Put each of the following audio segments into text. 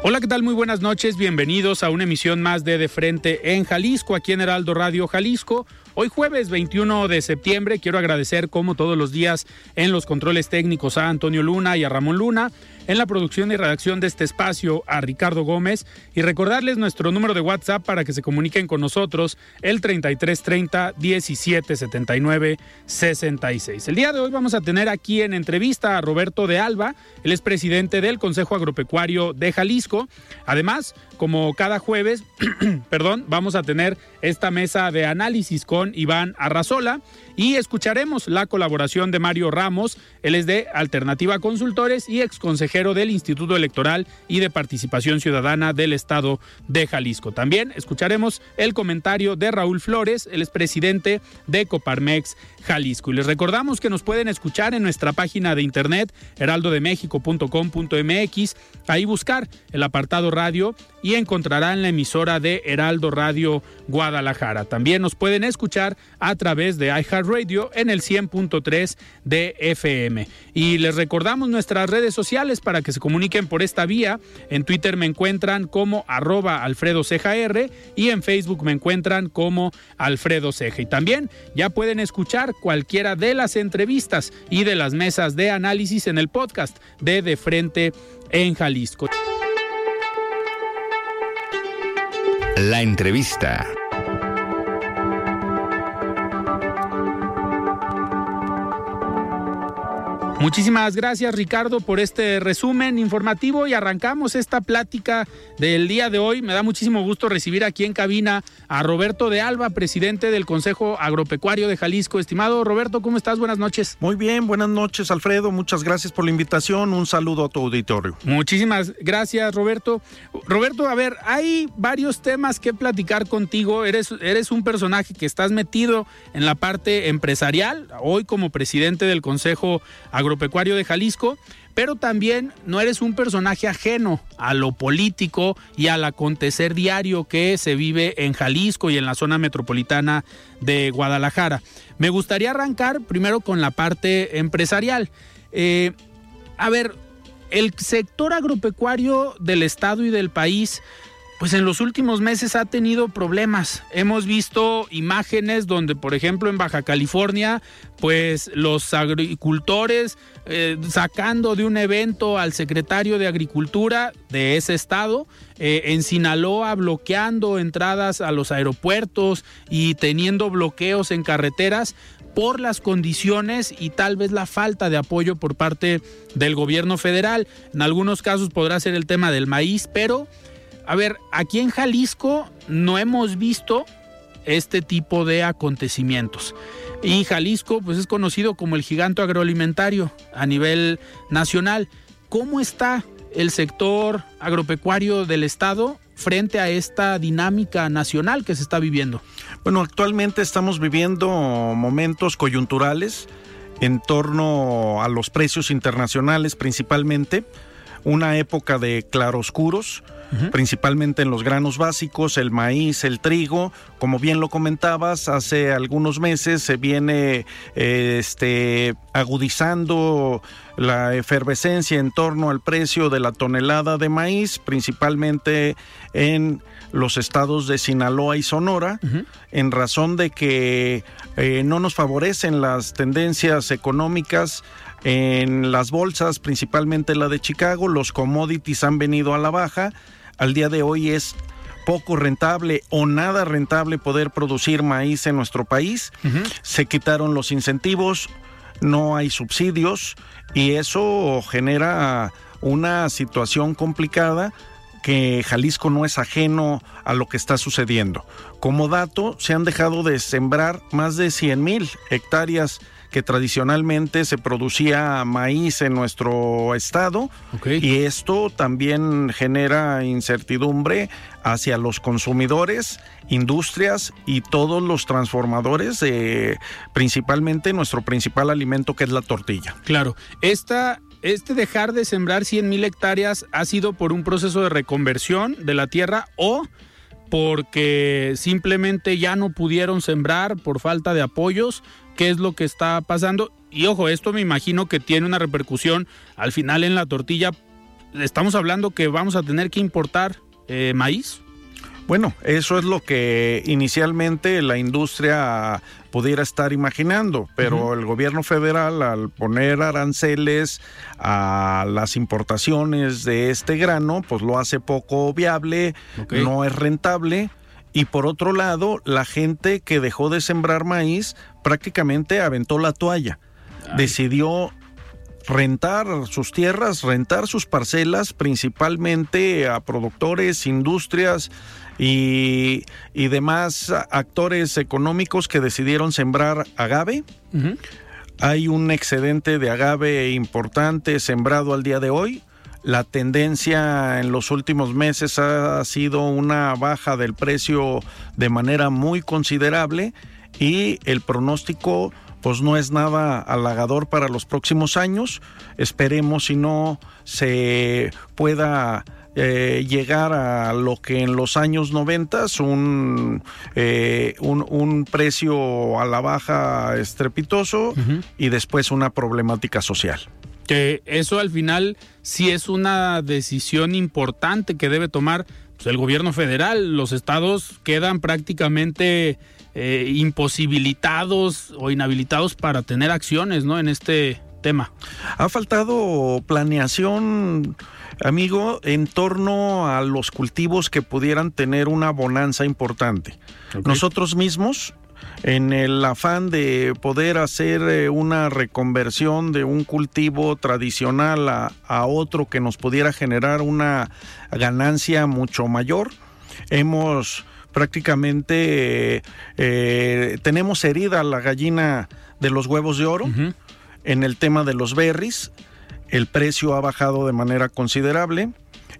Hola, ¿qué tal? Muy buenas noches. Bienvenidos a una emisión más de De Frente en Jalisco, aquí en Heraldo Radio Jalisco. Hoy jueves 21 de septiembre quiero agradecer como todos los días en los controles técnicos a Antonio Luna y a Ramón Luna, en la producción y redacción de este espacio a Ricardo Gómez y recordarles nuestro número de WhatsApp para que se comuniquen con nosotros el 3330 1779 66. El día de hoy vamos a tener aquí en entrevista a Roberto de Alba, el es presidente del Consejo Agropecuario de Jalisco. Además, como cada jueves, perdón, vamos a tener esta mesa de análisis con Iván Arrazola y escucharemos la colaboración de Mario Ramos, él es de Alternativa Consultores y ex consejero del Instituto Electoral y de Participación Ciudadana del Estado de Jalisco. También escucharemos el comentario de Raúl Flores, él es presidente de Coparmex Jalisco. Y les recordamos que nos pueden escuchar en nuestra página de internet heraldodemexico.com.mx, ahí buscar el apartado radio y encontrarán la emisora de Heraldo Radio Guadalajara. También nos pueden escuchar a través de iHeartRadio en el 100.3 de FM. Y les recordamos nuestras redes sociales para que se comuniquen por esta vía. En Twitter me encuentran como arroba Alfredo y en Facebook me encuentran como Alfredo Ceja. Y también ya pueden escuchar cualquiera de las entrevistas y de las mesas de análisis en el podcast de De Frente en Jalisco. La entrevista. Muchísimas gracias Ricardo por este resumen informativo y arrancamos esta plática del día de hoy. Me da muchísimo gusto recibir aquí en cabina a Roberto de Alba, presidente del Consejo Agropecuario de Jalisco. Estimado Roberto, ¿cómo estás? Buenas noches. Muy bien, buenas noches Alfredo, muchas gracias por la invitación. Un saludo a tu auditorio. Muchísimas gracias Roberto. Roberto, a ver, hay varios temas que platicar contigo. Eres, eres un personaje que estás metido en la parte empresarial, hoy como presidente del Consejo Agropecuario Agropecuario de Jalisco, pero también no eres un personaje ajeno a lo político y al acontecer diario que se vive en Jalisco y en la zona metropolitana de Guadalajara. Me gustaría arrancar primero con la parte empresarial. Eh, a ver, el sector agropecuario del estado y del país pues en los últimos meses ha tenido problemas. Hemos visto imágenes donde, por ejemplo, en Baja California, pues los agricultores eh, sacando de un evento al secretario de Agricultura de ese estado, eh, en Sinaloa bloqueando entradas a los aeropuertos y teniendo bloqueos en carreteras por las condiciones y tal vez la falta de apoyo por parte del gobierno federal. En algunos casos podrá ser el tema del maíz, pero a ver, aquí en Jalisco no hemos visto este tipo de acontecimientos. Y Jalisco pues es conocido como el gigante agroalimentario a nivel nacional. ¿Cómo está el sector agropecuario del estado frente a esta dinámica nacional que se está viviendo? Bueno, actualmente estamos viviendo momentos coyunturales en torno a los precios internacionales principalmente, una época de claroscuros principalmente en los granos básicos, el maíz, el trigo. Como bien lo comentabas, hace algunos meses se viene este, agudizando la efervescencia en torno al precio de la tonelada de maíz, principalmente en los estados de Sinaloa y Sonora, en razón de que eh, no nos favorecen las tendencias económicas En las bolsas, principalmente la de Chicago, los commodities han venido a la baja. Al día de hoy es poco rentable o nada rentable poder producir maíz en nuestro país. Se quitaron los incentivos, no hay subsidios y eso genera una situación complicada que Jalisco no es ajeno a lo que está sucediendo. Como dato, se han dejado de sembrar más de 100 mil hectáreas que tradicionalmente se producía maíz en nuestro estado y esto también genera incertidumbre hacia los consumidores, industrias y todos los transformadores, principalmente nuestro principal alimento que es la tortilla. Claro, esta este dejar de sembrar 100 mil hectáreas ha sido por un proceso de reconversión de la tierra o porque simplemente ya no pudieron sembrar por falta de apoyos, qué es lo que está pasando. Y ojo, esto me imagino que tiene una repercusión al final en la tortilla. Estamos hablando que vamos a tener que importar eh, maíz. Bueno, eso es lo que inicialmente la industria pudiera estar imaginando, pero el gobierno federal al poner aranceles a las importaciones de este grano, pues lo hace poco viable, no es rentable. Y por otro lado, la gente que dejó de sembrar maíz prácticamente aventó la toalla. Decidió rentar sus tierras, rentar sus parcelas, principalmente a productores, industrias y, demás actores económicos que decidieron sembrar agave. Hay un excedente de agave importante sembrado al día de hoy. La tendencia en los últimos meses ha sido una baja del precio de manera muy considerable y el pronóstico pues no es nada halagador para los próximos años. Esperemos si no se pueda eh, llegar a lo que en los años 90 un, eh, un, un, precio a la baja estrepitoso y después una problemática social. Que eso al final sí es una decisión importante que debe tomar pues, el gobierno federal. Los estados quedan prácticamente eh, imposibilitados o inhabilitados para tener acciones ¿no? en este tema. Ha faltado planeación, amigo, en torno a los cultivos que pudieran tener una bonanza importante. Nosotros mismos, en el afán de poder hacer eh, una reconversión de un cultivo tradicional a, a otro que nos pudiera generar una ganancia mucho mayor, hemos prácticamente eh, tenemos herida la gallina de los huevos de oro. En el tema de los berries, el precio ha bajado de manera considerable.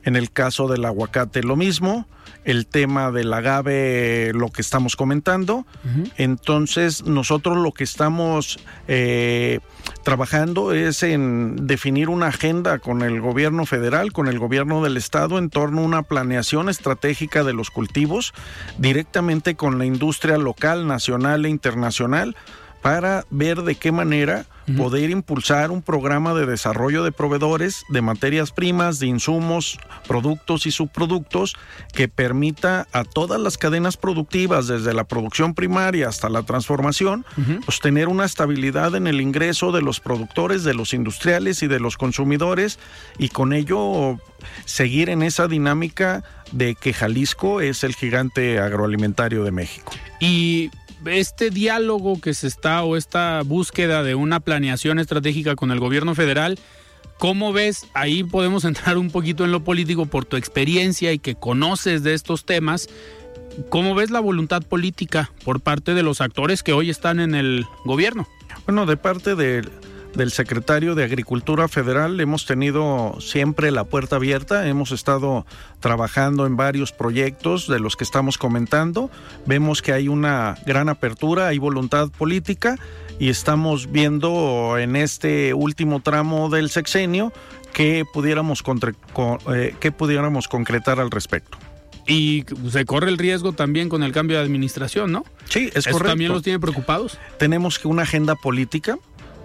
En el caso del aguacate, lo mismo el tema del agave, lo que estamos comentando. Entonces, nosotros lo que estamos eh, trabajando es en definir una agenda con el gobierno federal, con el gobierno del estado, en torno a una planeación estratégica de los cultivos, directamente con la industria local, nacional e internacional, para ver de qué manera poder impulsar un programa de desarrollo de proveedores de materias primas, de insumos, productos y subproductos que permita a todas las cadenas productivas, desde la producción primaria hasta la transformación, pues tener una estabilidad en el ingreso de los productores, de los industriales y de los consumidores y con ello seguir en esa dinámica de que Jalisco es el gigante agroalimentario de México. Y este diálogo que se está o esta búsqueda de una planeación estratégica con el gobierno federal, ¿cómo ves? Ahí podemos entrar un poquito en lo político por tu experiencia y que conoces de estos temas. ¿Cómo ves la voluntad política por parte de los actores que hoy están en el gobierno? Bueno, de parte de del secretario de Agricultura Federal hemos tenido siempre la puerta abierta, hemos estado trabajando en varios proyectos de los que estamos comentando, vemos que hay una gran apertura, hay voluntad política y estamos viendo en este último tramo del sexenio que pudiéramos, eh, que pudiéramos concretar al respecto. Y se corre el riesgo también con el cambio de administración, ¿no? Sí, es ¿Eso también los tiene preocupados? Tenemos que una agenda política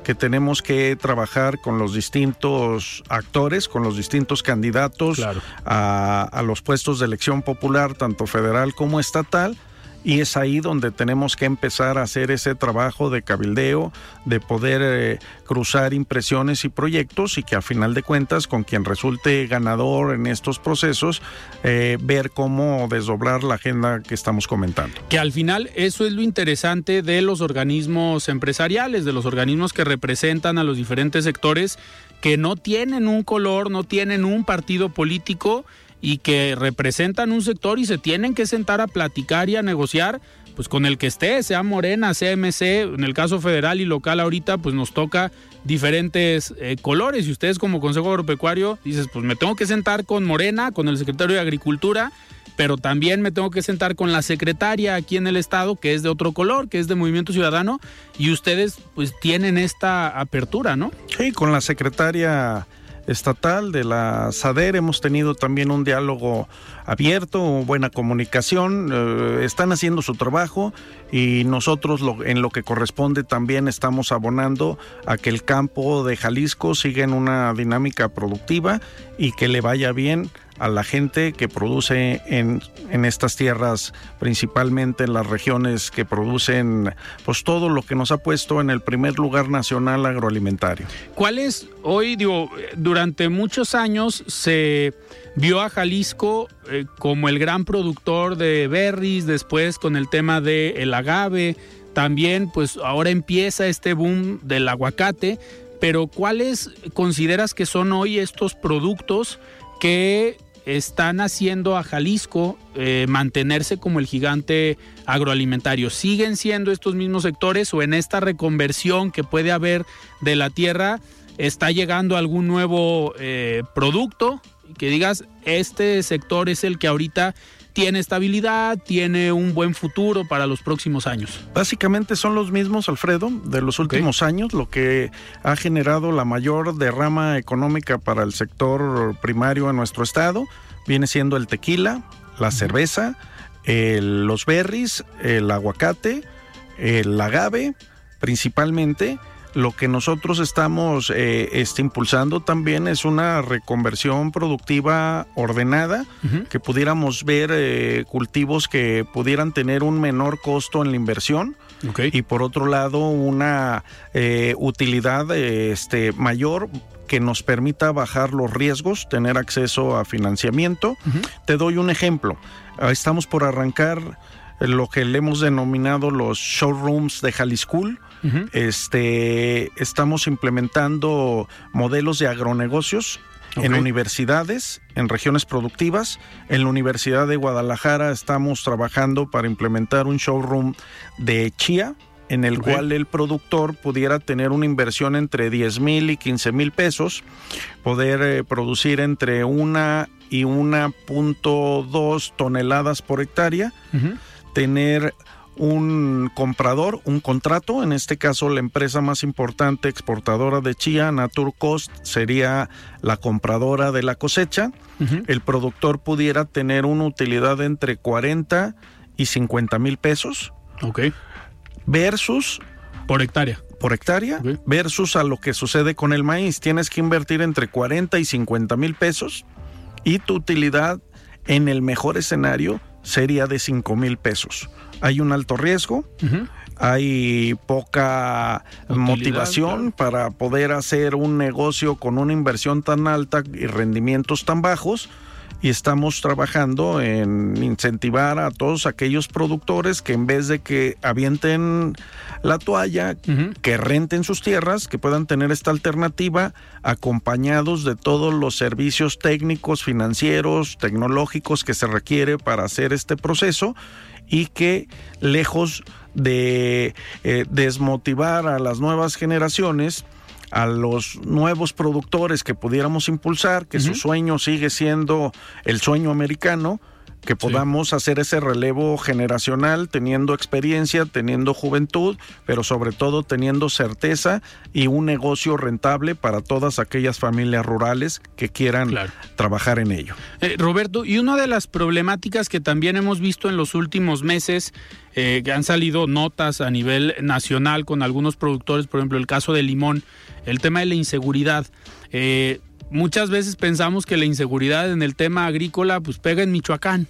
que tenemos que trabajar con los distintos actores, con los distintos candidatos a, los puestos de elección popular, tanto federal como estatal, y es ahí donde tenemos que empezar a hacer ese trabajo de cabildeo, de poder eh, cruzar impresiones y proyectos y que a final de cuentas con quien resulte ganador en estos procesos, eh, ver cómo desdoblar la agenda que estamos comentando. Que al final eso es lo interesante de los organismos empresariales, de los organismos que representan a los diferentes sectores que no tienen un color, no tienen un partido político y que representan un sector y se tienen que sentar a platicar y a negociar pues con el que esté, sea Morena, sea MC, en el caso federal y local ahorita pues nos toca diferentes eh, colores y ustedes como Consejo Agropecuario dices pues me tengo que sentar con Morena, con el secretario de Agricultura, pero también me tengo que sentar con la secretaria aquí en el estado que es de otro color, que es de Movimiento Ciudadano y ustedes pues tienen esta apertura, ¿no? Sí, con la secretaria estatal de la SADER. Hemos tenido también un diálogo abierto, buena comunicación. Eh, están haciendo su trabajo y nosotros en lo que corresponde también estamos abonando a que el campo de Jalisco siga en una dinámica productiva y que le vaya bien a la gente que produce en, en, estas tierras, principalmente en las regiones que producen pues todo lo que nos ha puesto en el primer lugar nacional agroalimentario. ¿Cuál es hoy, digo, durante muchos años se vio a Jalisco eh, como el gran productor de berries, después con el tema del el agave, también pues ahora empieza este boom del aguacate, pero ¿cuáles consideras que son hoy estos productos que están haciendo a Jalisco eh, mantenerse como el gigante agroalimentario. ¿Siguen siendo estos mismos sectores o en esta reconversión que puede haber de la tierra está llegando algún nuevo eh, producto? Que digas, este sector es el que ahorita tiene estabilidad, tiene un buen futuro para los próximos años. Básicamente son los mismos, Alfredo, de los últimos años, lo que ha generado la mayor derrama económica para el sector primario en nuestro estado. Viene siendo el tequila, la cerveza, los berries, el aguacate, el agave, principalmente lo que nosotros estamos eh, este, impulsando también es una reconversión productiva ordenada, que pudiéramos ver eh, cultivos que pudieran tener un menor costo en la inversión. Y por otro lado, una eh, utilidad este, mayor que nos permita bajar los riesgos, tener acceso a financiamiento. Te doy un ejemplo. Estamos por arrancar lo que le hemos denominado los showrooms de Jaliscool este, estamos implementando modelos de agronegocios en universidades, en regiones productivas. En la Universidad de Guadalajara estamos trabajando para implementar un showroom de chía, en el cual el productor pudiera tener una inversión entre 10 mil y 15 mil pesos, poder eh, producir entre una y 1.2 toneladas por hectárea, tener un comprador, un contrato, en este caso la empresa más importante exportadora de chía, Naturcost, sería la compradora de la cosecha. El productor pudiera tener una utilidad entre 40 y 50 mil pesos. Ok. Versus... Por hectárea. Por hectárea, versus a lo que sucede con el maíz. Tienes que invertir entre 40 y 50 mil pesos y tu utilidad en el mejor escenario sería de 5 mil pesos hay un alto riesgo, hay poca motivación para poder hacer un negocio con una inversión tan alta y rendimientos tan bajos y estamos trabajando en incentivar a todos aquellos productores que en vez de que avienten la toalla, que renten sus tierras, que puedan tener esta alternativa acompañados de todos los servicios técnicos, financieros, tecnológicos que se requiere para hacer este proceso y que lejos de eh, desmotivar a las nuevas generaciones, a los nuevos productores que pudiéramos impulsar, que su sueño sigue siendo el sueño americano, que podamos hacer ese relevo generacional teniendo experiencia, teniendo juventud, pero sobre todo teniendo certeza y un negocio rentable para todas aquellas familias rurales que quieran trabajar en ello. Eh, Roberto, y una de las problemáticas que también hemos visto en los últimos meses, eh, que han salido notas a nivel nacional con algunos productores, por ejemplo el caso de Limón, el tema de la inseguridad. Eh, muchas veces pensamos que la inseguridad en el tema agrícola pues pega en Michoacán.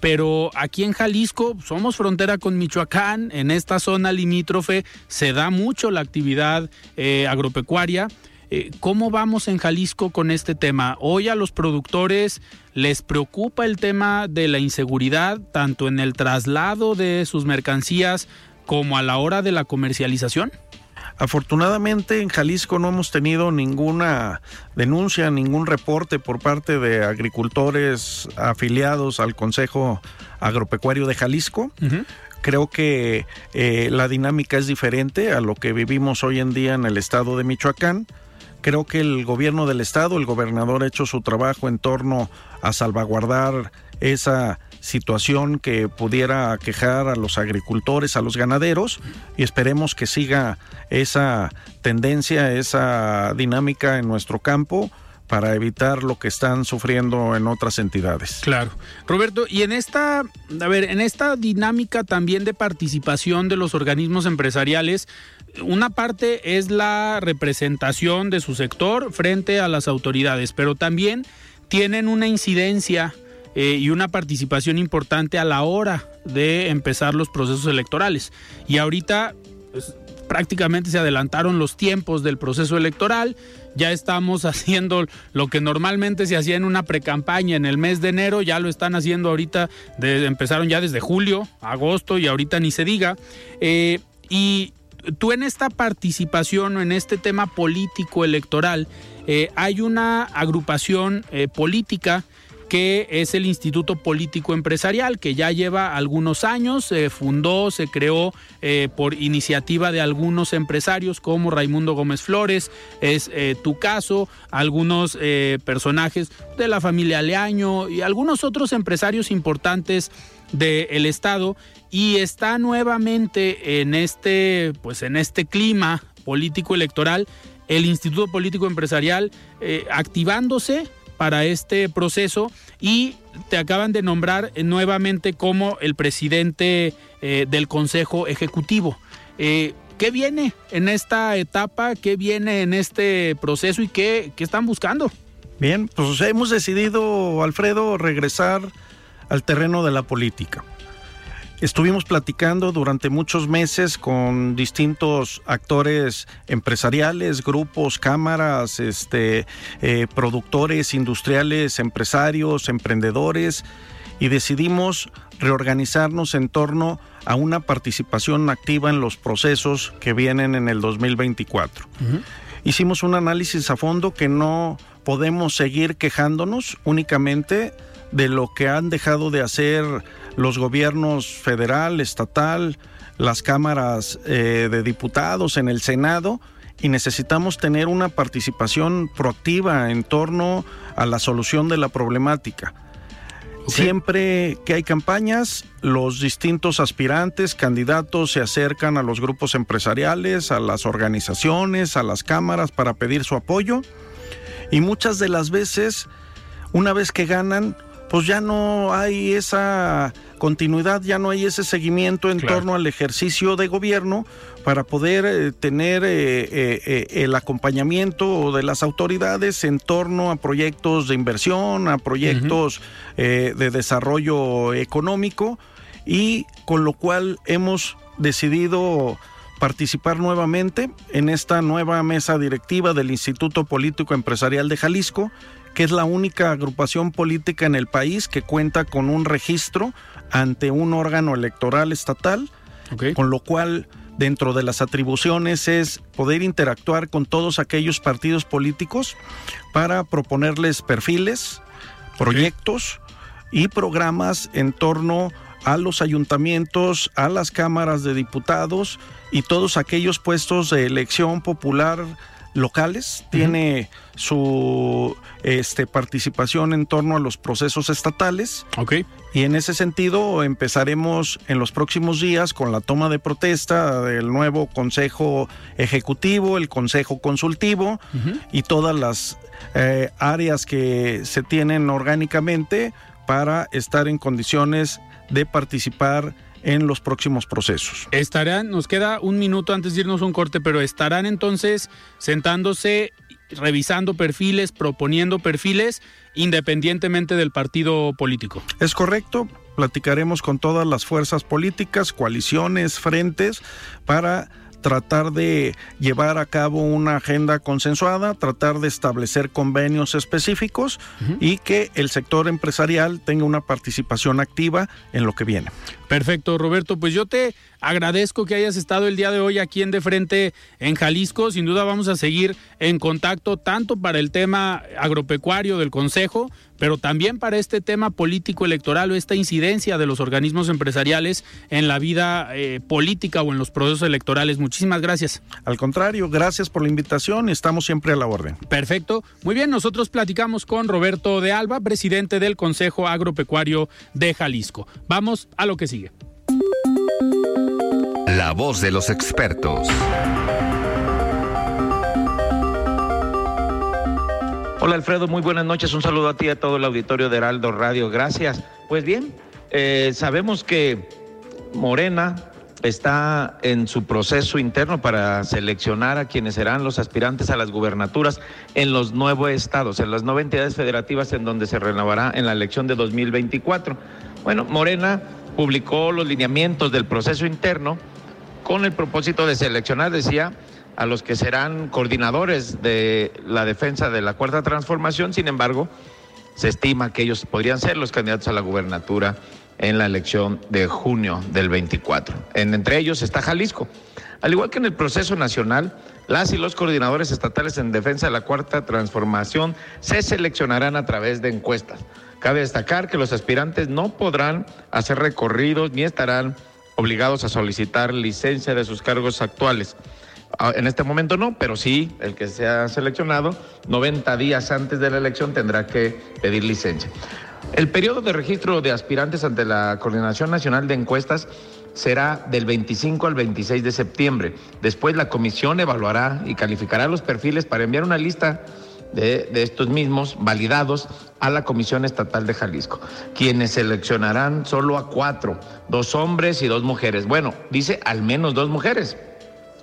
pero aquí en Jalisco somos frontera con Michoacán, en esta zona limítrofe se da mucho la actividad eh, agropecuaria. Eh, ¿Cómo vamos en Jalisco con este tema? Hoy a los productores les preocupa el tema de la inseguridad, tanto en el traslado de sus mercancías como a la hora de la comercialización. Afortunadamente en Jalisco no hemos tenido ninguna denuncia, ningún reporte por parte de agricultores afiliados al Consejo Agropecuario de Jalisco. Creo que eh, la dinámica es diferente a lo que vivimos hoy en día en el estado de Michoacán. Creo que el gobierno del estado, el gobernador ha hecho su trabajo en torno a salvaguardar esa situación que pudiera quejar a los agricultores, a los ganaderos y esperemos que siga esa tendencia, esa dinámica en nuestro campo para evitar lo que están sufriendo en otras entidades. Claro. Roberto, y en esta, a ver, en esta dinámica también de participación de los organismos empresariales, una parte es la representación de su sector frente a las autoridades, pero también tienen una incidencia eh, y una participación importante a la hora de empezar los procesos electorales. Y ahorita pues, prácticamente se adelantaron los tiempos del proceso electoral, ya estamos haciendo lo que normalmente se hacía en una precampaña en el mes de enero, ya lo están haciendo ahorita, empezaron ya desde julio, agosto y ahorita ni se diga. Eh, y tú en esta participación o en este tema político electoral, eh, hay una agrupación política que es el Instituto Político Empresarial, que ya lleva algunos años, se fundó, se creó eh, por iniciativa de algunos empresarios como Raimundo Gómez Flores, es eh, tu caso, algunos eh, personajes de la familia Leaño y algunos otros empresarios importantes del estado. Y está nuevamente en este pues en este clima político electoral el Instituto Político Empresarial activándose para este proceso y te acaban de nombrar nuevamente como el presidente eh, del Consejo Ejecutivo. Eh, ¿Qué viene en esta etapa? ¿Qué viene en este proceso y qué, qué están buscando? Bien, pues hemos decidido, Alfredo, regresar al terreno de la política. Estuvimos platicando durante muchos meses con distintos actores empresariales, grupos, cámaras, este, eh, productores, industriales, empresarios, emprendedores, y decidimos reorganizarnos en torno a una participación activa en los procesos que vienen en el 2024. Hicimos un análisis a fondo que no podemos seguir quejándonos únicamente de lo que han dejado de hacer los gobiernos federal, estatal, las cámaras eh, de diputados en el Senado y necesitamos tener una participación proactiva en torno a la solución de la problemática. Siempre que hay campañas, los distintos aspirantes, candidatos se acercan a los grupos empresariales, a las organizaciones, a las cámaras para pedir su apoyo y muchas de las veces, una vez que ganan, pues ya no hay esa continuidad, ya no hay ese seguimiento en torno al ejercicio de gobierno para poder eh, tener eh, eh, el acompañamiento de las autoridades en torno a proyectos de inversión, a proyectos de desarrollo económico y con lo cual hemos decidido participar nuevamente en esta nueva mesa directiva del Instituto Político Empresarial de Jalisco que es la única agrupación política en el país que cuenta con un registro ante un órgano electoral estatal, con lo cual dentro de las atribuciones es poder interactuar con todos aquellos partidos políticos para proponerles perfiles, proyectos y programas en torno a los ayuntamientos, a las cámaras de diputados y todos aquellos puestos de elección popular locales, tiene su este, participación en torno a los procesos estatales. Y en ese sentido empezaremos en los próximos días con la toma de protesta del nuevo Consejo Ejecutivo, el Consejo Consultivo y todas las eh, áreas que se tienen orgánicamente para estar en condiciones de participar en los próximos procesos. Estarán, nos queda un minuto antes de irnos a un corte, pero estarán entonces sentándose, revisando perfiles, proponiendo perfiles, independientemente del partido político. Es correcto. platicaremos con todas las fuerzas políticas, coaliciones, frentes, para tratar de llevar a cabo una agenda consensuada, tratar de establecer convenios específicos y que el sector empresarial tenga una participación activa en lo que viene. Perfecto, Roberto. Pues yo te agradezco que hayas estado el día de hoy aquí en De Frente en Jalisco. Sin duda vamos a seguir en contacto tanto para el tema agropecuario del Consejo, pero también para este tema político electoral o esta incidencia de los organismos empresariales en la vida eh, política o en los procesos electorales. Muchísimas gracias. Al contrario, gracias por la invitación. Estamos siempre a la orden. Perfecto. Muy bien, nosotros platicamos con Roberto de Alba, presidente del Consejo Agropecuario de Jalisco. Vamos a lo que sigue. La voz de los expertos. Hola Alfredo, muy buenas noches. Un saludo a ti y a todo el auditorio de Heraldo Radio. Gracias. Pues bien, eh, sabemos que Morena está en su proceso interno para seleccionar a quienes serán los aspirantes a las gubernaturas en los nuevos estados, en las nueve entidades federativas en donde se renovará en la elección de 2024. Bueno, Morena publicó los lineamientos del proceso interno con el propósito de seleccionar, decía, a los que serán coordinadores de la defensa de la cuarta transformación. Sin embargo, se estima que ellos podrían ser los candidatos a la gubernatura en la elección de junio del 24. En, entre ellos está Jalisco. Al igual que en el proceso nacional, las y los coordinadores estatales en defensa de la cuarta transformación se seleccionarán a través de encuestas. Cabe destacar que los aspirantes no podrán hacer recorridos ni estarán obligados a solicitar licencia de sus cargos actuales. Ah, en este momento no, pero sí, el que sea seleccionado, 90 días antes de la elección tendrá que pedir licencia. El periodo de registro de aspirantes ante la Coordinación Nacional de Encuestas será del 25 al 26 de septiembre. Después la comisión evaluará y calificará los perfiles para enviar una lista de, estos mismos validados a la Comisión Estatal de Jalisco, quienes seleccionarán solo a cuatro, dos hombres y dos mujeres. Bueno, dice al menos dos mujeres.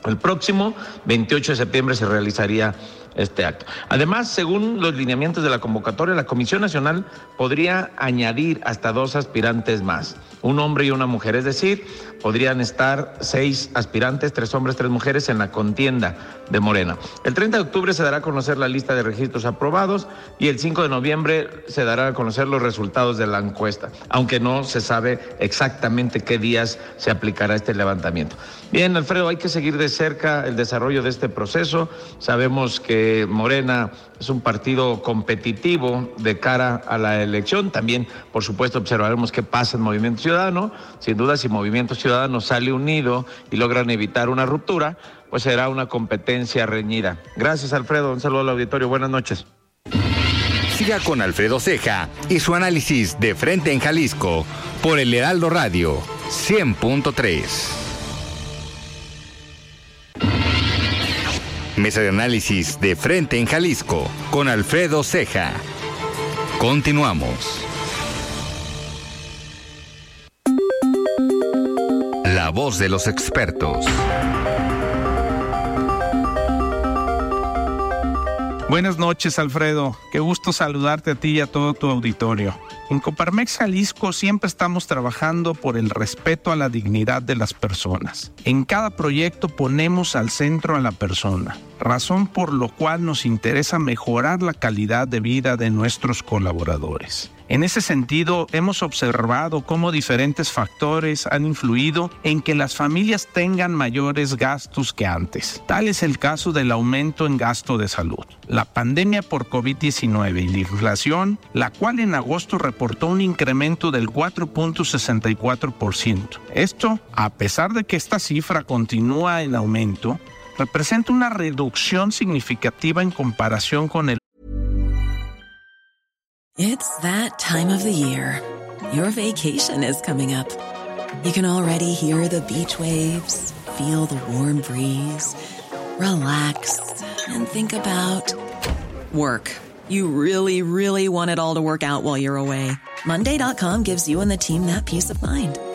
El próximo 28 de septiembre se realizaría este acto. Además, según los lineamientos de la convocatoria, la Comisión Nacional podría añadir hasta dos aspirantes más, un hombre y una mujer, es decir, podrían estar seis aspirantes, tres hombres, tres mujeres en la contienda de Morena. El 30 de octubre se dará a conocer la lista de registros aprobados y el 5 de noviembre se dará a conocer los resultados de la encuesta, aunque no se sabe exactamente qué días se aplicará este levantamiento. Bien, Alfredo, hay que seguir de cerca el desarrollo de este proceso. Sabemos que Morena es un partido competitivo de cara a la elección. También, por supuesto, observaremos qué pasa en Movimiento Ciudadano. Sin duda, si Movimiento Ciudadano sale unido y logran evitar una ruptura, pues será una competencia reñida. Gracias, Alfredo. Un saludo al auditorio. Buenas noches. Siga con Alfredo Ceja y su análisis de frente en Jalisco por el Heraldo Radio 100.3. Mesa de análisis de frente en Jalisco con Alfredo Ceja. Continuamos. Voz de los expertos. Buenas noches, Alfredo. Qué gusto saludarte a ti y a todo tu auditorio. En Coparmex Jalisco siempre estamos trabajando por el respeto a la dignidad de las personas. En cada proyecto ponemos al centro a la persona, razón por lo cual nos interesa mejorar la calidad de vida de nuestros colaboradores. En ese sentido, hemos observado cómo diferentes factores han influido en que las familias tengan mayores gastos que antes. Tal es el caso del aumento en gasto de salud. La pandemia por COVID-19 y la inflación, la cual en agosto reportó un incremento del 4.64%. Esto, a pesar de que esta cifra continúa en aumento, representa una reducción significativa en comparación con el It's that time of the year. Your vacation is coming up. You can already hear the beach waves, feel the warm breeze, relax and think about work. You really, really want it all to work out while you're away. Monday.com gives you and the team that peace of mind.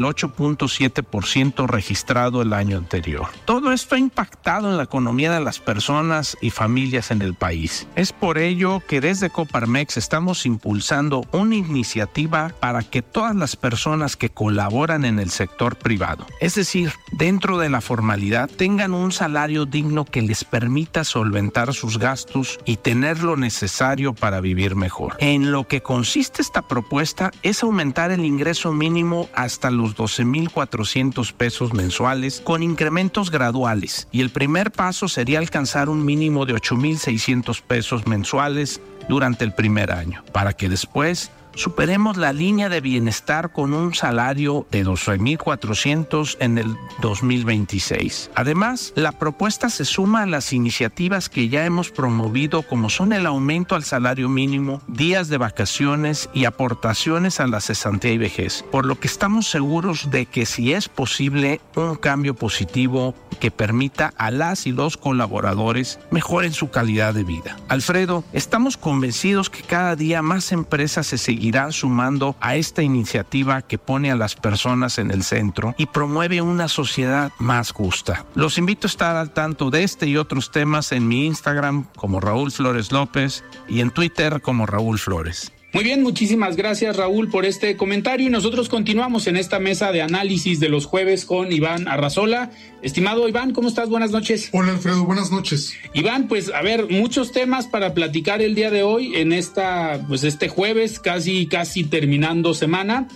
El 8.7% registrado el año anterior. Todo esto ha impactado en la economía de las personas y familias en el país. Es por ello que desde Coparmex estamos impulsando una iniciativa para que todas las personas que colaboran en el sector privado, es decir, dentro de la formalidad, tengan un salario digno que les permita solventar sus gastos y tener lo necesario para vivir mejor. En lo que consiste esta propuesta es aumentar el ingreso mínimo hasta los 12.400 pesos mensuales con incrementos graduales. Y el primer paso sería alcanzar un mínimo de 8.600 pesos mensuales durante el primer año, para que después superemos la línea de bienestar con un salario de 12.400 en el 2026. Además, la propuesta se suma a las iniciativas que ya hemos promovido como son el aumento al salario mínimo, días de vacaciones y aportaciones a la cesantía y vejez, por lo que estamos seguros de que si es posible un cambio positivo que permita a las y los colaboradores mejoren su calidad de vida. Alfredo, estamos convencidos que cada día más empresas se seguirán sumando a esta iniciativa que pone a las personas en el centro y promueve una sociedad más justa. Los invito a estar al tanto de este y otros temas en mi Instagram como Raúl Flores López y en Twitter como Raúl Flores. Muy bien, muchísimas gracias Raúl por este comentario y nosotros continuamos en esta mesa de análisis de los jueves con Iván Arrazola. Estimado Iván, ¿cómo estás? Buenas noches. Hola Alfredo, buenas noches. Iván, pues a ver, muchos temas para platicar el día de hoy en esta, pues este jueves, casi, casi terminando semana,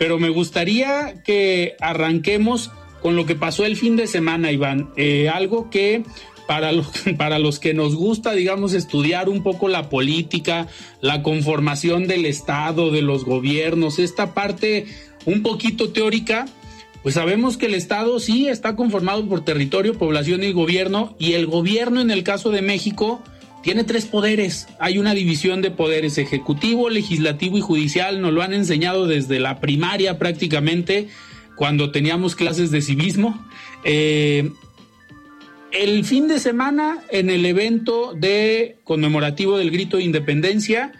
pero me gustaría que arranquemos con lo que pasó el fin de semana, Iván. Eh, algo que para los, para los que nos gusta, digamos, estudiar un poco la política, la conformación del Estado, de los gobiernos, esta parte un poquito teórica, pues sabemos que el Estado sí está conformado por territorio, población y gobierno, y el gobierno en el caso de México tiene tres poderes. Hay una división de poderes ejecutivo, legislativo y judicial, nos lo han enseñado desde la primaria prácticamente, cuando teníamos clases de civismo. Eh, el fin de semana, en el evento de conmemorativo del grito de independencia,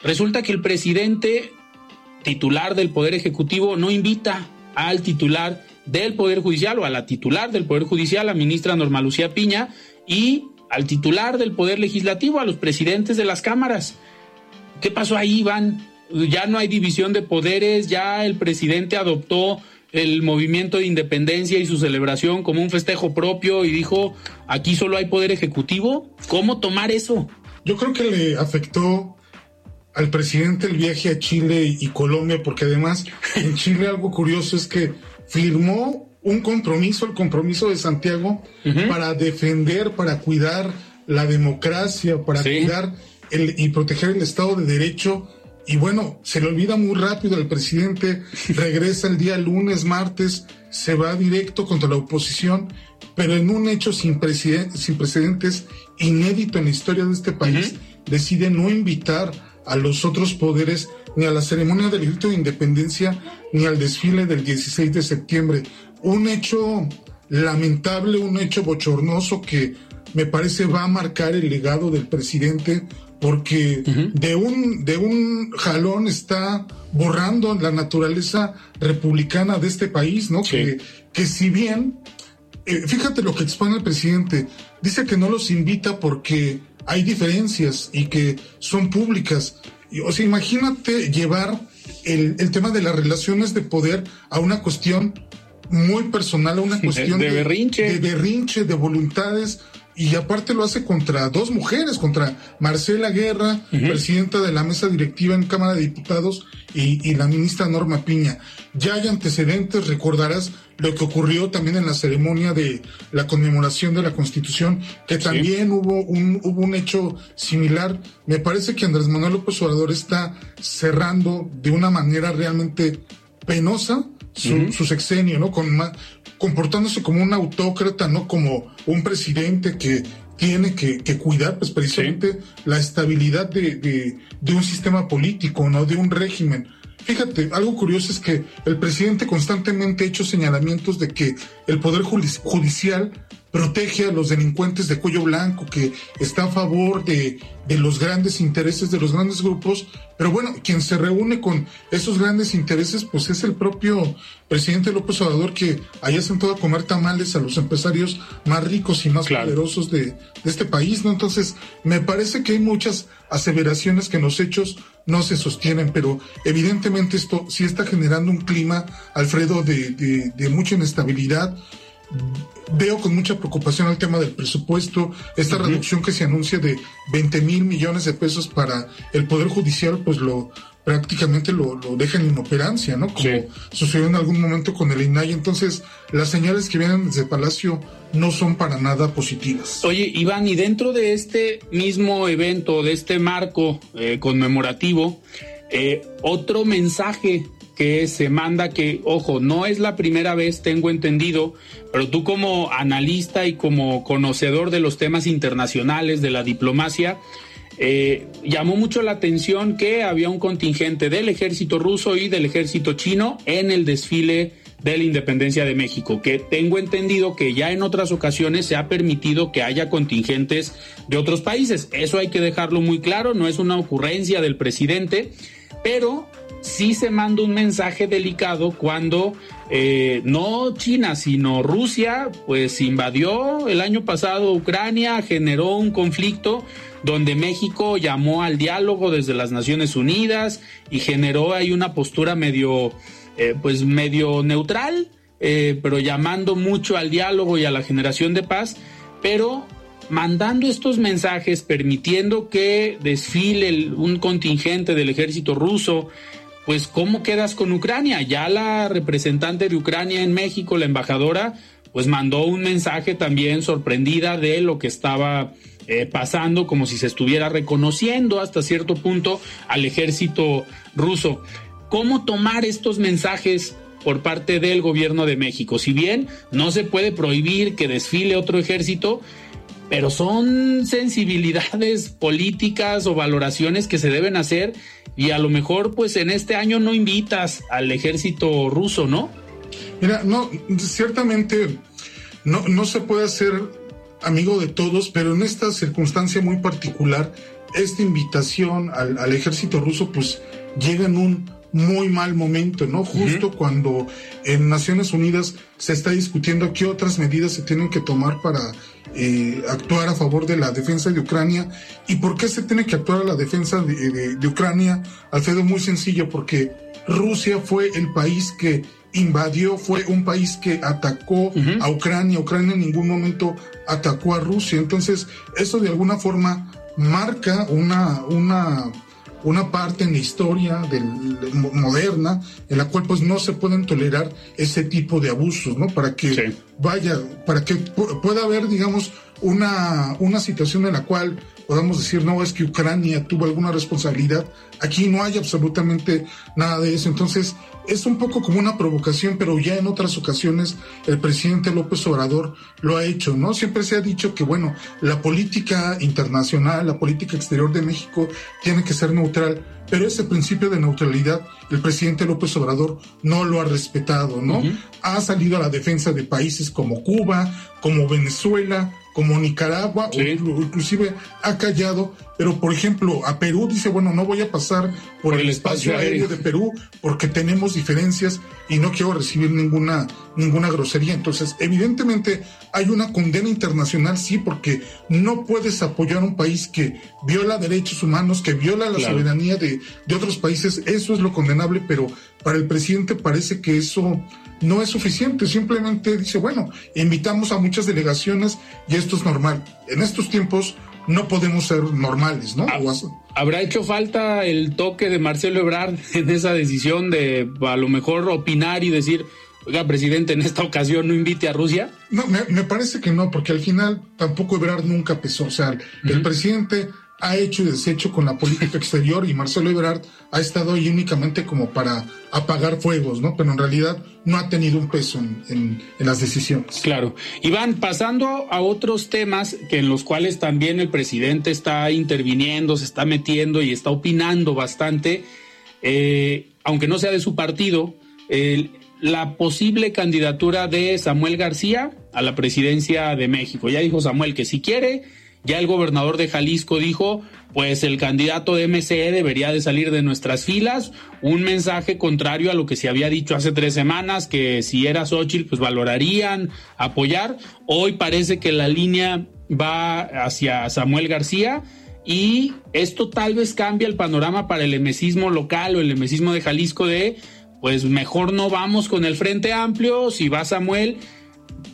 resulta que el presidente titular del Poder Ejecutivo no invita al titular del Poder Judicial o a la titular del Poder Judicial, la ministra Norma Lucía Piña, y al titular del Poder Legislativo, a los presidentes de las cámaras. ¿Qué pasó ahí, Iván? Ya no hay división de poderes, ya el presidente adoptó el movimiento de independencia y su celebración como un festejo propio y dijo, aquí solo hay poder ejecutivo. ¿Cómo tomar eso? Yo creo que le afectó al presidente el viaje a Chile y Colombia, porque además en Chile algo curioso es que firmó un compromiso, el compromiso de Santiago, para defender, para cuidar la democracia, para cuidar el, y proteger el Estado de Derecho y bueno, se le olvida muy rápido al presidente, regresa el día lunes, martes, se va directo contra la oposición, pero en un hecho sin, sin precedentes, inédito en la historia de este país, decide no invitar a los otros poderes ni a la ceremonia del grito de independencia ni al desfile del 16 de septiembre. Un hecho lamentable, un hecho bochornoso que me parece va a marcar el legado del presidente porque de, un, de un jalón está borrando la naturaleza republicana de este país, ¿no? Que, que si bien, eh, fíjate lo que expone el presidente, dice que no los invita porque hay diferencias y que son públicas. O sea, imagínate llevar el, el tema de las relaciones de poder a una cuestión muy personal, a una cuestión de, berrinche. De berrinche, de voluntades y aparte lo hace contra dos mujeres, contra Marcela Guerra, presidenta de la mesa directiva en Cámara de Diputados, y, y, la ministra Norma Piña. Ya hay antecedentes, recordarás lo que ocurrió también en la ceremonia de la conmemoración de la Constitución, que también hubo, un, hubo un hecho similar. Me parece que Andrés Manuel López Obrador está cerrando de una manera realmente penosa su, su sexenio, ¿no? Con comportándose como un autócrata, no como un presidente que tiene que, cuidar pues precisamente la estabilidad de, de, un sistema político, no de un régimen. Fíjate, algo curioso es que el presidente constantemente ha hecho señalamientos de que el Poder Judicial protege a los delincuentes de cuello blanco, que está a favor de, de, los grandes intereses de los grandes grupos, pero bueno, quien se reúne con esos grandes intereses, pues es el propio presidente López Obrador que haya sentado a comer tamales a los empresarios más ricos y más poderosos de, de, este país, ¿no? Entonces, me parece que hay muchas aseveraciones que en los hechos no se sostienen, pero evidentemente esto sí está generando un clima, Alfredo, de, de, de mucha inestabilidad veo con mucha preocupación el tema del presupuesto, esta reducción que se anuncia de 20 mil millones de pesos para el Poder Judicial, pues lo prácticamente lo, lo dejan en inoperancia, ¿no? Como sucedió en algún momento con el INAI. Entonces, las señales que vienen desde Palacio no son para nada positivas. Oye, Iván, y dentro de este mismo evento, de este marco eh, conmemorativo, eh, otro mensaje que se manda que, ojo, no es la primera vez, tengo entendido, pero tú como analista y como conocedor de los temas internacionales, de la diplomacia, eh, llamó mucho la atención que había un contingente del ejército ruso y del ejército chino en el desfile de la independencia de México, que tengo entendido que ya en otras ocasiones se ha permitido que haya contingentes de otros países. Eso hay que dejarlo muy claro, no es una ocurrencia del presidente, pero sí se manda un mensaje delicado cuando eh, no China, sino Rusia, pues invadió el año pasado Ucrania, generó un conflicto donde México llamó al diálogo desde las Naciones Unidas y generó ahí una postura medio, eh, pues medio neutral, eh, pero llamando mucho al diálogo y a la generación de paz, pero mandando estos mensajes, permitiendo que desfile un contingente del ejército ruso, pues ¿cómo quedas con Ucrania? Ya la representante de Ucrania en México, la embajadora, pues mandó un mensaje también sorprendida de lo que estaba eh, pasando, como si se estuviera reconociendo hasta cierto punto al ejército ruso. ¿Cómo tomar estos mensajes por parte del gobierno de México? Si bien no se puede prohibir que desfile otro ejército, pero son sensibilidades políticas o valoraciones que se deben hacer y a lo mejor pues en este año no invitas al ejército ruso, ¿no? Mira, no, ciertamente no, no se puede hacer amigo de todos, pero en esta circunstancia muy particular, esta invitación al, al ejército ruso pues llega en un muy mal momento, ¿no? Justo cuando en Naciones Unidas se está discutiendo qué otras medidas se tienen que tomar para eh, actuar a favor de la defensa de Ucrania. ¿Y por qué se tiene que actuar a la defensa de, de, Ucrania? Alfredo, muy sencillo, porque Rusia fue el país que invadió, fue un país que atacó a Ucrania. Ucrania en ningún momento atacó a Rusia. Entonces, eso de alguna forma marca una, una una parte en la historia del, moderna en la cual pues no se pueden tolerar ese tipo de abusos, ¿no? Para que vaya, para que pueda haber, digamos, una, una situación en la cual podamos decir, no, es que Ucrania tuvo alguna responsabilidad. Aquí no hay absolutamente nada de eso. Entonces, es un poco como una provocación, pero ya en otras ocasiones el presidente López Obrador lo ha hecho, ¿no? Siempre se ha dicho que, bueno, la política internacional, la política exterior de México tiene que ser neutral, pero ese principio de neutralidad el presidente López Obrador no lo ha respetado, ¿no? Ha salido a la defensa de países como Cuba, como Venezuela, como Nicaragua, o inclusive ha callado, pero por ejemplo a Perú dice, bueno, no voy a pasar por, el, espacio, aéreo. de Perú porque tenemos diferencias y no quiero recibir ninguna, ninguna grosería. Entonces, evidentemente hay una condena internacional, sí, porque no puedes apoyar a un país que viola derechos humanos, que viola la soberanía de, de otros países, eso es lo condenable, pero para el presidente parece que eso no es suficiente, simplemente dice, bueno, invitamos a muchas delegaciones y esto es normal. En estos tiempos no podemos ser normales, ¿no? ¿Habrá hecho falta el toque de Marcelo Ebrard en esa decisión de a lo mejor opinar y decir, oiga, presidente, en esta ocasión no invite a Rusia? No, me, parece que no, porque al final tampoco Ebrard nunca pesó. O sea, el presidente ha hecho y deshecho con la política exterior y Marcelo Ebrard ha estado ahí únicamente como para apagar fuegos, ¿no? Pero en realidad no ha tenido un peso en, las decisiones. Claro. Iván, pasando a otros temas que en los cuales también el presidente está interviniendo, se está metiendo y está opinando bastante, eh, aunque no sea de su partido, la posible candidatura de Samuel García a la presidencia de México. Ya dijo Samuel que si quiere ya el gobernador de Jalisco dijo, pues el candidato de MCE debería de salir de nuestras filas, un mensaje contrario a lo que se había dicho hace tres semanas, que si era Xochitl, pues valorarían apoyar. Hoy parece que la línea va hacia Samuel García y esto tal vez cambia el panorama para el emesismo local o el emesismo de Jalisco de, pues mejor no vamos con el Frente Amplio, si va Samuel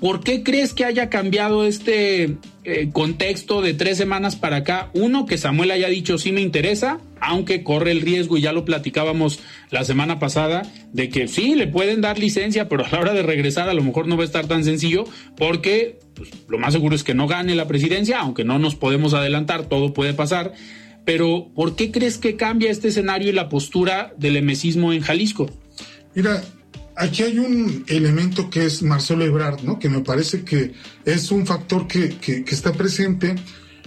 ¿Por qué crees que haya cambiado este eh, contexto de tres semanas para acá? Uno, que Samuel haya dicho sí me interesa, aunque corre el riesgo, y ya lo platicábamos la semana pasada, de que sí, le pueden dar licencia, pero a la hora de regresar a lo mejor no va a estar tan sencillo, porque pues, lo más seguro es que no gane la presidencia, aunque no nos podemos adelantar, todo puede pasar. Pero, ¿por qué crees que cambia este escenario y la postura del emesismo en Jalisco? Mira, aquí hay un elemento que es Marcelo Ebrard, ¿no? Que me parece que es un factor que, que, está presente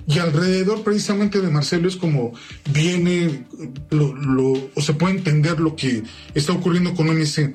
y alrededor precisamente de Marcelo es como viene lo, o se puede entender lo que está ocurriendo con OMC.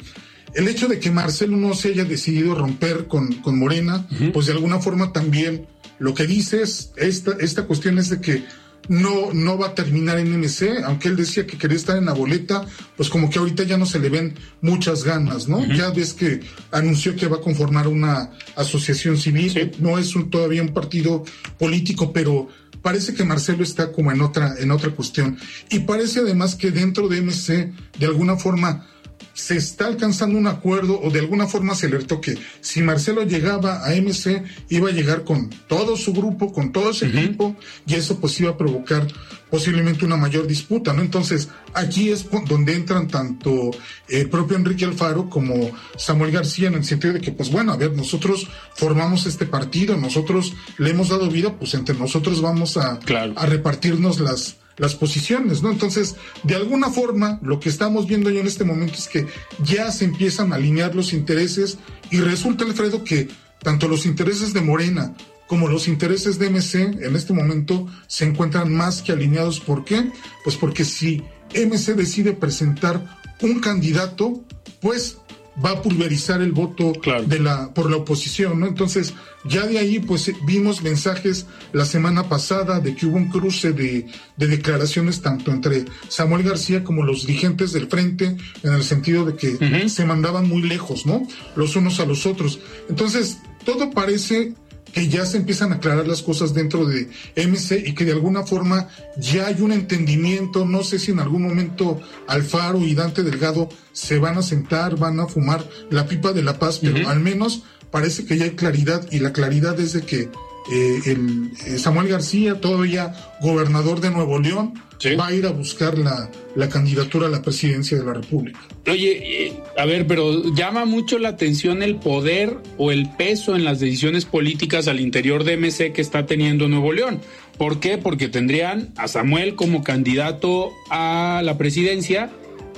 El hecho de que Marcelo no se haya decidido romper con, con Morena, pues de alguna forma también lo que dice es, esta, esta cuestión es de que no, no va a terminar en MC, aunque él decía que quería estar en la boleta, pues como que ahorita ya no se le ven muchas ganas, ¿no? Ya ves que anunció que va a conformar una asociación civil, no es un, todavía un partido político, pero parece que Marcelo está como en otra, en otra cuestión. Y parece además que dentro de MC, de alguna forma, se está alcanzando un acuerdo o de alguna forma se alertó que si Marcelo llegaba a MC iba a llegar con todo su grupo, con todo ese equipo y eso pues iba a provocar posiblemente una mayor disputa, ¿no? Entonces aquí es donde entran tanto el eh, propio Enrique Alfaro como Samuel García en el sentido de que pues bueno, a ver, nosotros formamos este partido, nosotros le hemos dado vida, pues entre nosotros vamos a, a repartirnos las las posiciones, ¿no? Entonces, de alguna forma, lo que estamos viendo yo en este momento es que ya se empiezan a alinear los intereses y resulta, Alfredo, que tanto los intereses de Morena como los intereses de MC en este momento se encuentran más que alineados. ¿Por qué? Pues porque si MC decide presentar un candidato, pues va a pulverizar el voto de la por la oposición, ¿no? Entonces, ya de ahí pues vimos mensajes la semana pasada de que hubo un cruce de, de declaraciones tanto entre Samuel García como los dirigentes del frente en el sentido de que se mandaban muy lejos, ¿no? Los unos a los otros. Entonces, todo parece que ya se empiezan a aclarar las cosas dentro de MC y que de alguna forma ya hay un entendimiento, no sé si en algún momento Alfaro y Dante Delgado se van a sentar, van a fumar la pipa de la paz, pero al menos parece que ya hay claridad y la claridad es de que eh, el, eh, Samuel García, todavía gobernador de Nuevo León, va a ir a buscar la, la, candidatura a la presidencia de la República. Oye, eh, a ver, pero llama mucho la atención el poder o el peso en las decisiones políticas al interior de MC que está teniendo Nuevo León. ¿Por qué? Porque tendrían a Samuel como candidato a la presidencia,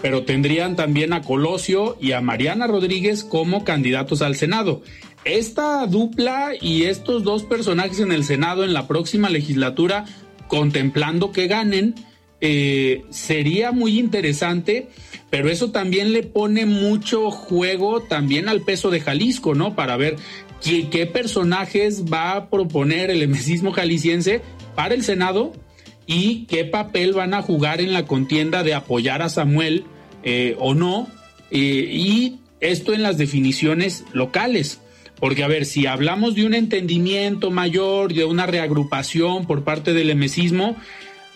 pero tendrían también a Colosio y a Mariana Rodríguez como candidatos al Senado. Esta dupla y estos dos personajes en el Senado en la próxima legislatura contemplando que ganen, eh, sería muy interesante, pero eso también le pone mucho juego también al peso de Jalisco, ¿no? Para ver qué, qué personajes va a proponer el emesismo jalisciense para el Senado y qué papel van a jugar en la contienda de apoyar a Samuel eh, o no, eh, y esto en las definiciones locales. Porque, a ver, si hablamos de un entendimiento mayor, de una reagrupación por parte del emesismo,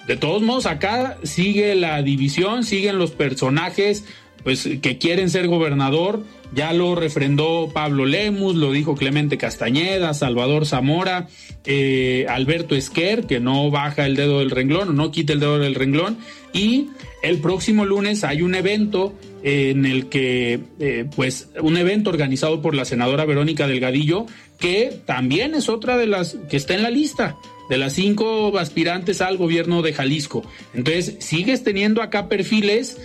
de todos modos acá sigue la división, siguen los personajes pues que quieren ser gobernador, ya lo refrendó Pablo Lemus, lo dijo Clemente Castañeda, Salvador Zamora, eh, Alberto Esquer, que no baja el dedo del renglón no quita el dedo del renglón. Y el próximo lunes hay un evento en el que, eh, pues, un evento organizado por la senadora Verónica Delgadillo, que también es otra de las que está en la lista de las cinco aspirantes al gobierno de Jalisco. Entonces, sigues teniendo acá perfiles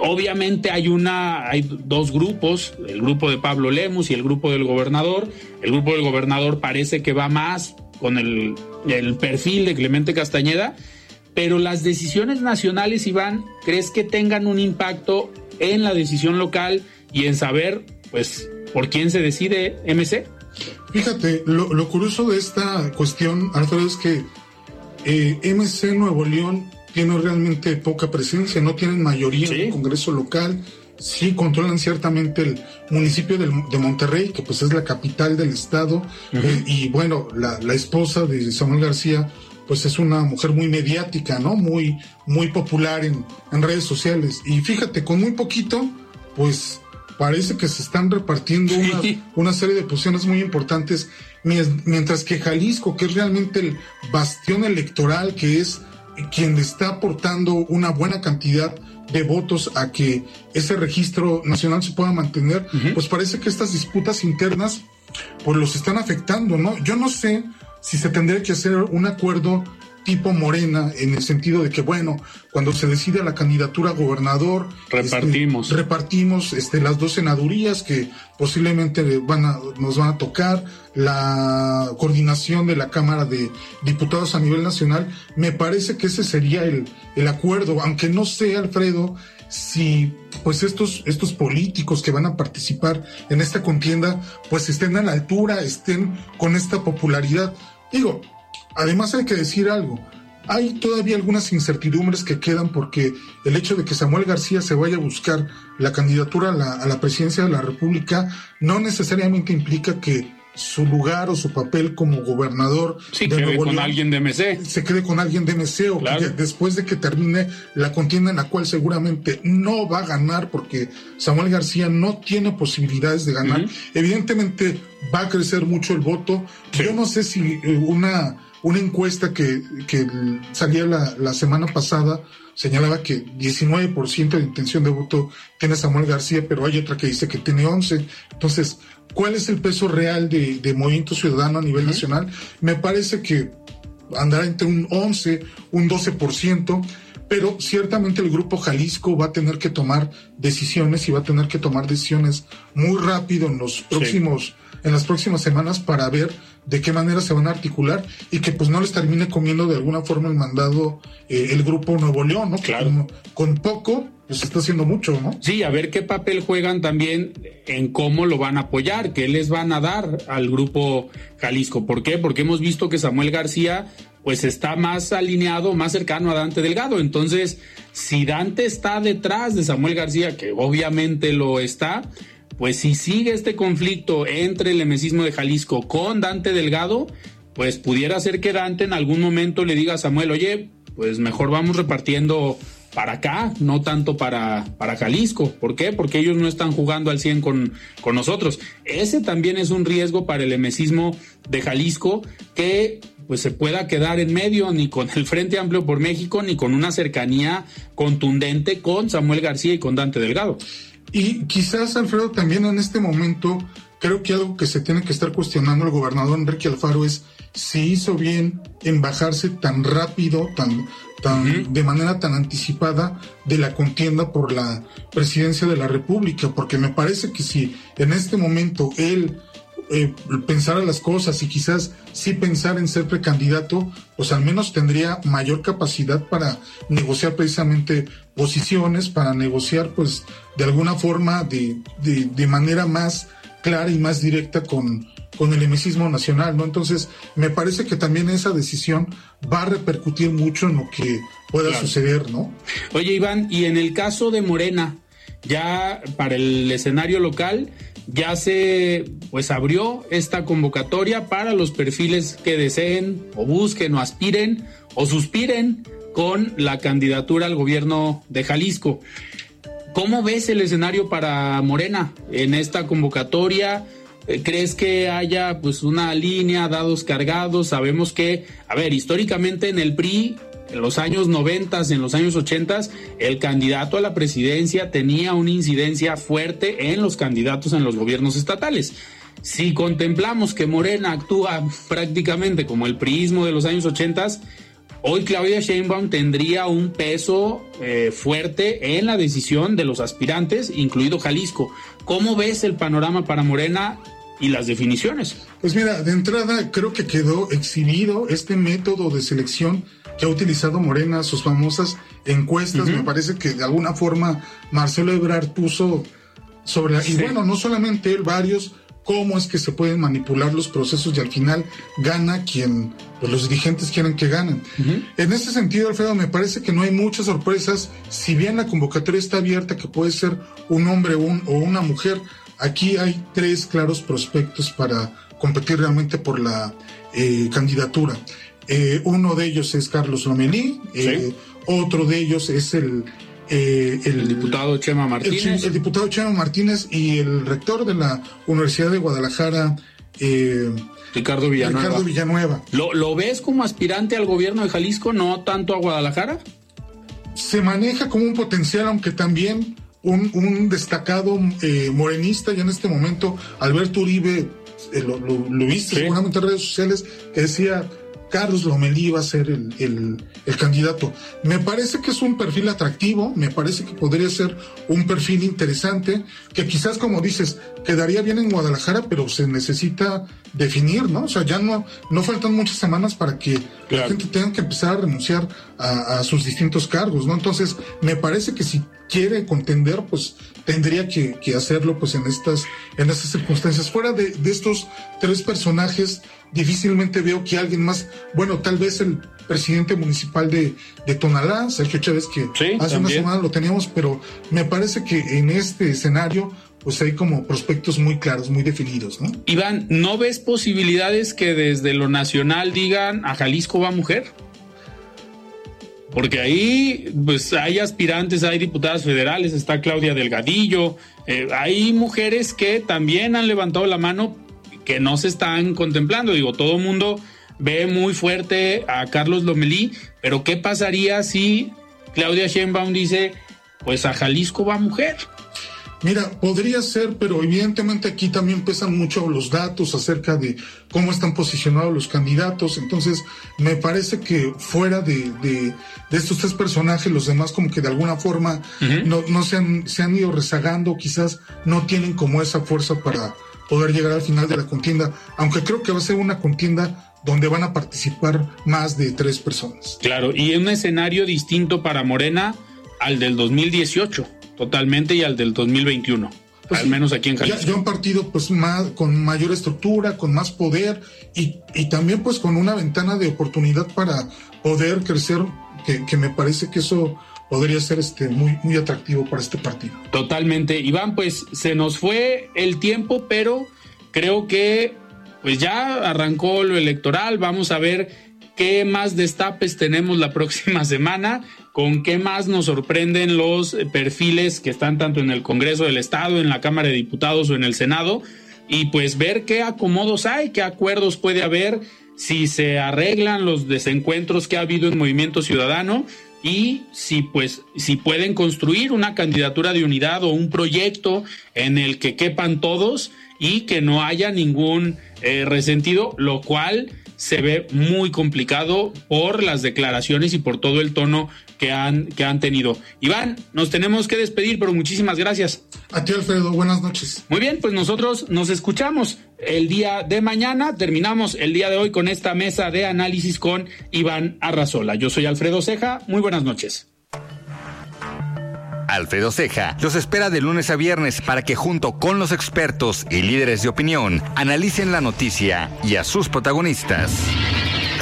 obviamente hay una, hay dos grupos, el grupo de Pablo Lemus y el grupo del gobernador. El grupo del gobernador parece que va más con el, el perfil de Clemente Castañeda, pero las decisiones nacionales, Iván, ¿crees que tengan un impacto en la decisión local y en saber, pues, por quién se decide MC? Fíjate, lo, curioso de esta cuestión, Alfredo, es que eh, MC Nuevo León tiene realmente poca presencia, no tienen mayoría en el Congreso local, sí controlan ciertamente el municipio de, Monterrey, que pues es la capital del estado, eh, y bueno, la, esposa de Samuel García, pues es una mujer muy mediática, ¿no? Muy, muy popular en, redes sociales. Y fíjate, con muy poquito, pues parece que se están repartiendo una, una, serie de posiciones muy importantes, mientras que Jalisco, que es realmente el bastión electoral, que es quien está aportando una buena cantidad de votos a que ese registro nacional se pueda mantener, pues parece que estas disputas internas pues los están afectando, ¿no? Yo no sé si se tendría que hacer un acuerdo tipo Morena, en el sentido de que, bueno, cuando se decide la candidatura a gobernador, este, repartimos, repartimos este, las dos senadurías que posiblemente van a, nos van a tocar, la coordinación de la Cámara de Diputados a nivel nacional, me parece que ese sería el, el acuerdo, aunque no sé, Alfredo, si pues estos, estos políticos que van a participar en esta contienda, pues estén a la altura, estén con esta popularidad. Digo, Además hay que decir algo, hay todavía algunas incertidumbres que quedan porque el hecho de que Samuel García se vaya a buscar la candidatura a la, presidencia de la República no necesariamente implica que su lugar o su papel como gobernador sí, de quede con alguien de MC. Se quede con alguien de MC o después de que termine la contienda en la cual seguramente no va a ganar porque Samuel García no tiene posibilidades de ganar. Evidentemente va a crecer mucho el voto. Yo no sé si eh, una una encuesta que, que salía la, la, semana pasada señalaba que 19% de intención de voto tiene Samuel García, pero hay otra que dice que tiene 11. Entonces, ¿cuál es el peso real de, de Movimiento Ciudadano a nivel nacional? Me parece que andará entre un 11, un 12%, pero ciertamente el Grupo Jalisco va a tener que tomar decisiones y va a tener que tomar decisiones muy rápido en los próximos, en las próximas semanas para ver de qué manera se van a articular y que pues no les termine comiendo de alguna forma el mandado eh, el grupo Nuevo León, ¿no? Claro. Con, poco, pues está haciendo mucho, ¿no? Sí, a ver qué papel juegan también en cómo lo van a apoyar, qué les van a dar al grupo Jalisco. ¿Por qué? Porque hemos visto que Samuel García pues está más alineado, más cercano a Dante Delgado. Entonces, si Dante está detrás de Samuel García, que obviamente lo está, pues si sigue este conflicto entre el emesismo de Jalisco con Dante Delgado, pues pudiera ser que Dante en algún momento le diga a Samuel, oye, pues mejor vamos repartiendo para acá, no tanto para, para Jalisco. ¿Por qué? Porque ellos no están jugando al 100 con, con nosotros. Ese también es un riesgo para el emesismo de Jalisco que pues se pueda quedar en medio ni con el Frente Amplio por México ni con una cercanía contundente con Samuel García y con Dante Delgado. Y quizás, Alfredo, también en este momento, creo que algo que se tiene que estar cuestionando el gobernador Enrique Alfaro es si hizo bien en bajarse tan rápido, tan, tan, de manera tan anticipada de la contienda por la presidencia de la República, porque me parece que si en este momento él eh, pensar a las cosas y quizás sí pensar en ser precandidato, pues al menos tendría mayor capacidad para negociar precisamente posiciones, para negociar pues de alguna forma de, de, manera más clara y más directa con, con el emesismo nacional, ¿no? Entonces, me parece que también esa decisión va a repercutir mucho en lo que pueda suceder, ¿no? Oye, Iván, y en el caso de Morena, ya para el escenario local, ya se pues abrió esta convocatoria para los perfiles que deseen o busquen o aspiren o suspiren con la candidatura al gobierno de Jalisco. ¿Cómo ves el escenario para Morena en esta convocatoria? Eh, ¿Crees que haya pues una línea, dados cargados? Sabemos que, a ver, históricamente en el PRI, en los años 90, en los años 80, el candidato a la presidencia tenía una incidencia fuerte en los candidatos en los gobiernos estatales. Si contemplamos que Morena actúa prácticamente como el priismo de los años 80, Hoy Claudia Sheinbaum tendría un peso eh, fuerte en la decisión de los aspirantes, incluido Jalisco. ¿Cómo ves el panorama para Morena y las definiciones? Pues mira, de entrada creo que quedó exhibido este método de selección que ha utilizado Morena, sus famosas encuestas. Me parece que de alguna forma Marcelo Ebrard puso sobre la... Y bueno, no solamente él, varios cómo es que se pueden manipular los procesos y al final gana quien pues, los dirigentes quieren que ganen. En ese sentido, Alfredo, me parece que no hay muchas sorpresas, si bien la convocatoria está abierta, que puede ser un hombre o una mujer, aquí hay tres claros prospectos para competir realmente por la eh, candidatura. Eh, uno de ellos es Carlos Lomelí, eh, otro de ellos es el eh, el, diputado Chema Martínez. El, diputado Chema Martínez y el rector de la Universidad de Guadalajara, eh, Ricardo Villanueva. Ricardo Villanueva. ¿Lo, ves como aspirante al gobierno de Jalisco, no tanto a Guadalajara? Se maneja como un potencial, aunque también un, destacado eh, morenista ya en este momento, Alberto Uribe, lo, viste seguramente en redes sociales, que decía Carlos Lomelí va a ser el, candidato. Me parece que es un perfil atractivo, me parece que podría ser un perfil interesante, que quizás, como dices, quedaría bien en Guadalajara, pero se necesita definir, ¿no? O sea, ya no, no faltan muchas semanas para que la gente tenga que empezar a renunciar a, sus distintos cargos, ¿no? Entonces, me parece que si quiere contender, pues tendría que, hacerlo pues en estas, en estas circunstancias. Fuera de, de estos tres personajes, difícilmente veo que alguien más, bueno, tal vez el presidente municipal de, de Tonalá, Sergio Chávez, que hace una semana lo teníamos, pero me parece que en este escenario pues hay como prospectos muy claros, muy definidos, ¿no? Iván, ¿no ves posibilidades que desde lo nacional digan a Jalisco va mujer? Porque ahí, pues hay aspirantes, hay diputadas federales, está Claudia Delgadillo, eh, hay mujeres que también han levantado la mano que no se están contemplando. Digo, todo el mundo ve muy fuerte a Carlos Lomelí, pero ¿qué pasaría si Claudia Sheinbaum dice, pues a Jalisco va mujer? Mira, podría ser, pero evidentemente aquí también pesan mucho los datos acerca de cómo están posicionados los candidatos. Entonces, me parece que fuera de, de, estos tres personajes, los demás como que de alguna forma no, no se, han, se han ido rezagando, quizás no tienen como esa fuerza para, poder llegar al final de la contienda, aunque creo que va a ser una contienda donde van a participar más de tres personas. Claro, y un escenario distinto para Morena al del 2018, totalmente, y al del 2021. Pues al menos aquí en Jalisco. Ya, un partido pues más, con mayor estructura, con más poder y, y, también pues con una ventana de oportunidad para poder crecer, que, que me parece que eso podría ser este muy muy atractivo para este partido. Totalmente. Iván, pues se nos fue el tiempo, pero creo que pues ya arrancó lo electoral, vamos a ver qué más destapes tenemos la próxima semana, con qué más nos sorprenden los perfiles que están tanto en el Congreso del Estado, en la Cámara de Diputados o en el Senado, y pues ver qué acomodos hay, qué acuerdos puede haber, si se arreglan los desencuentros que ha habido en Movimiento Ciudadano y si pues si pueden construir una candidatura de unidad o un proyecto en el que quepan todos y que no haya ningún eh, resentido, lo cual se ve muy complicado por las declaraciones y por todo el tono que han, que han tenido. Iván, nos tenemos que despedir, pero muchísimas gracias. A ti, Alfredo, buenas noches. Muy bien, pues nosotros nos escuchamos el día de mañana. Terminamos el día de hoy con esta mesa de análisis con Iván Arrazola. Yo soy Alfredo Ceja, muy buenas noches. Alfredo Ceja los espera de lunes a viernes para que junto con los expertos y líderes de opinión analicen la noticia y a sus protagonistas.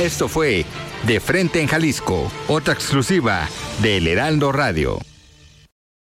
Esto fue De Frente en Jalisco, otra exclusiva de El Heraldo Radio.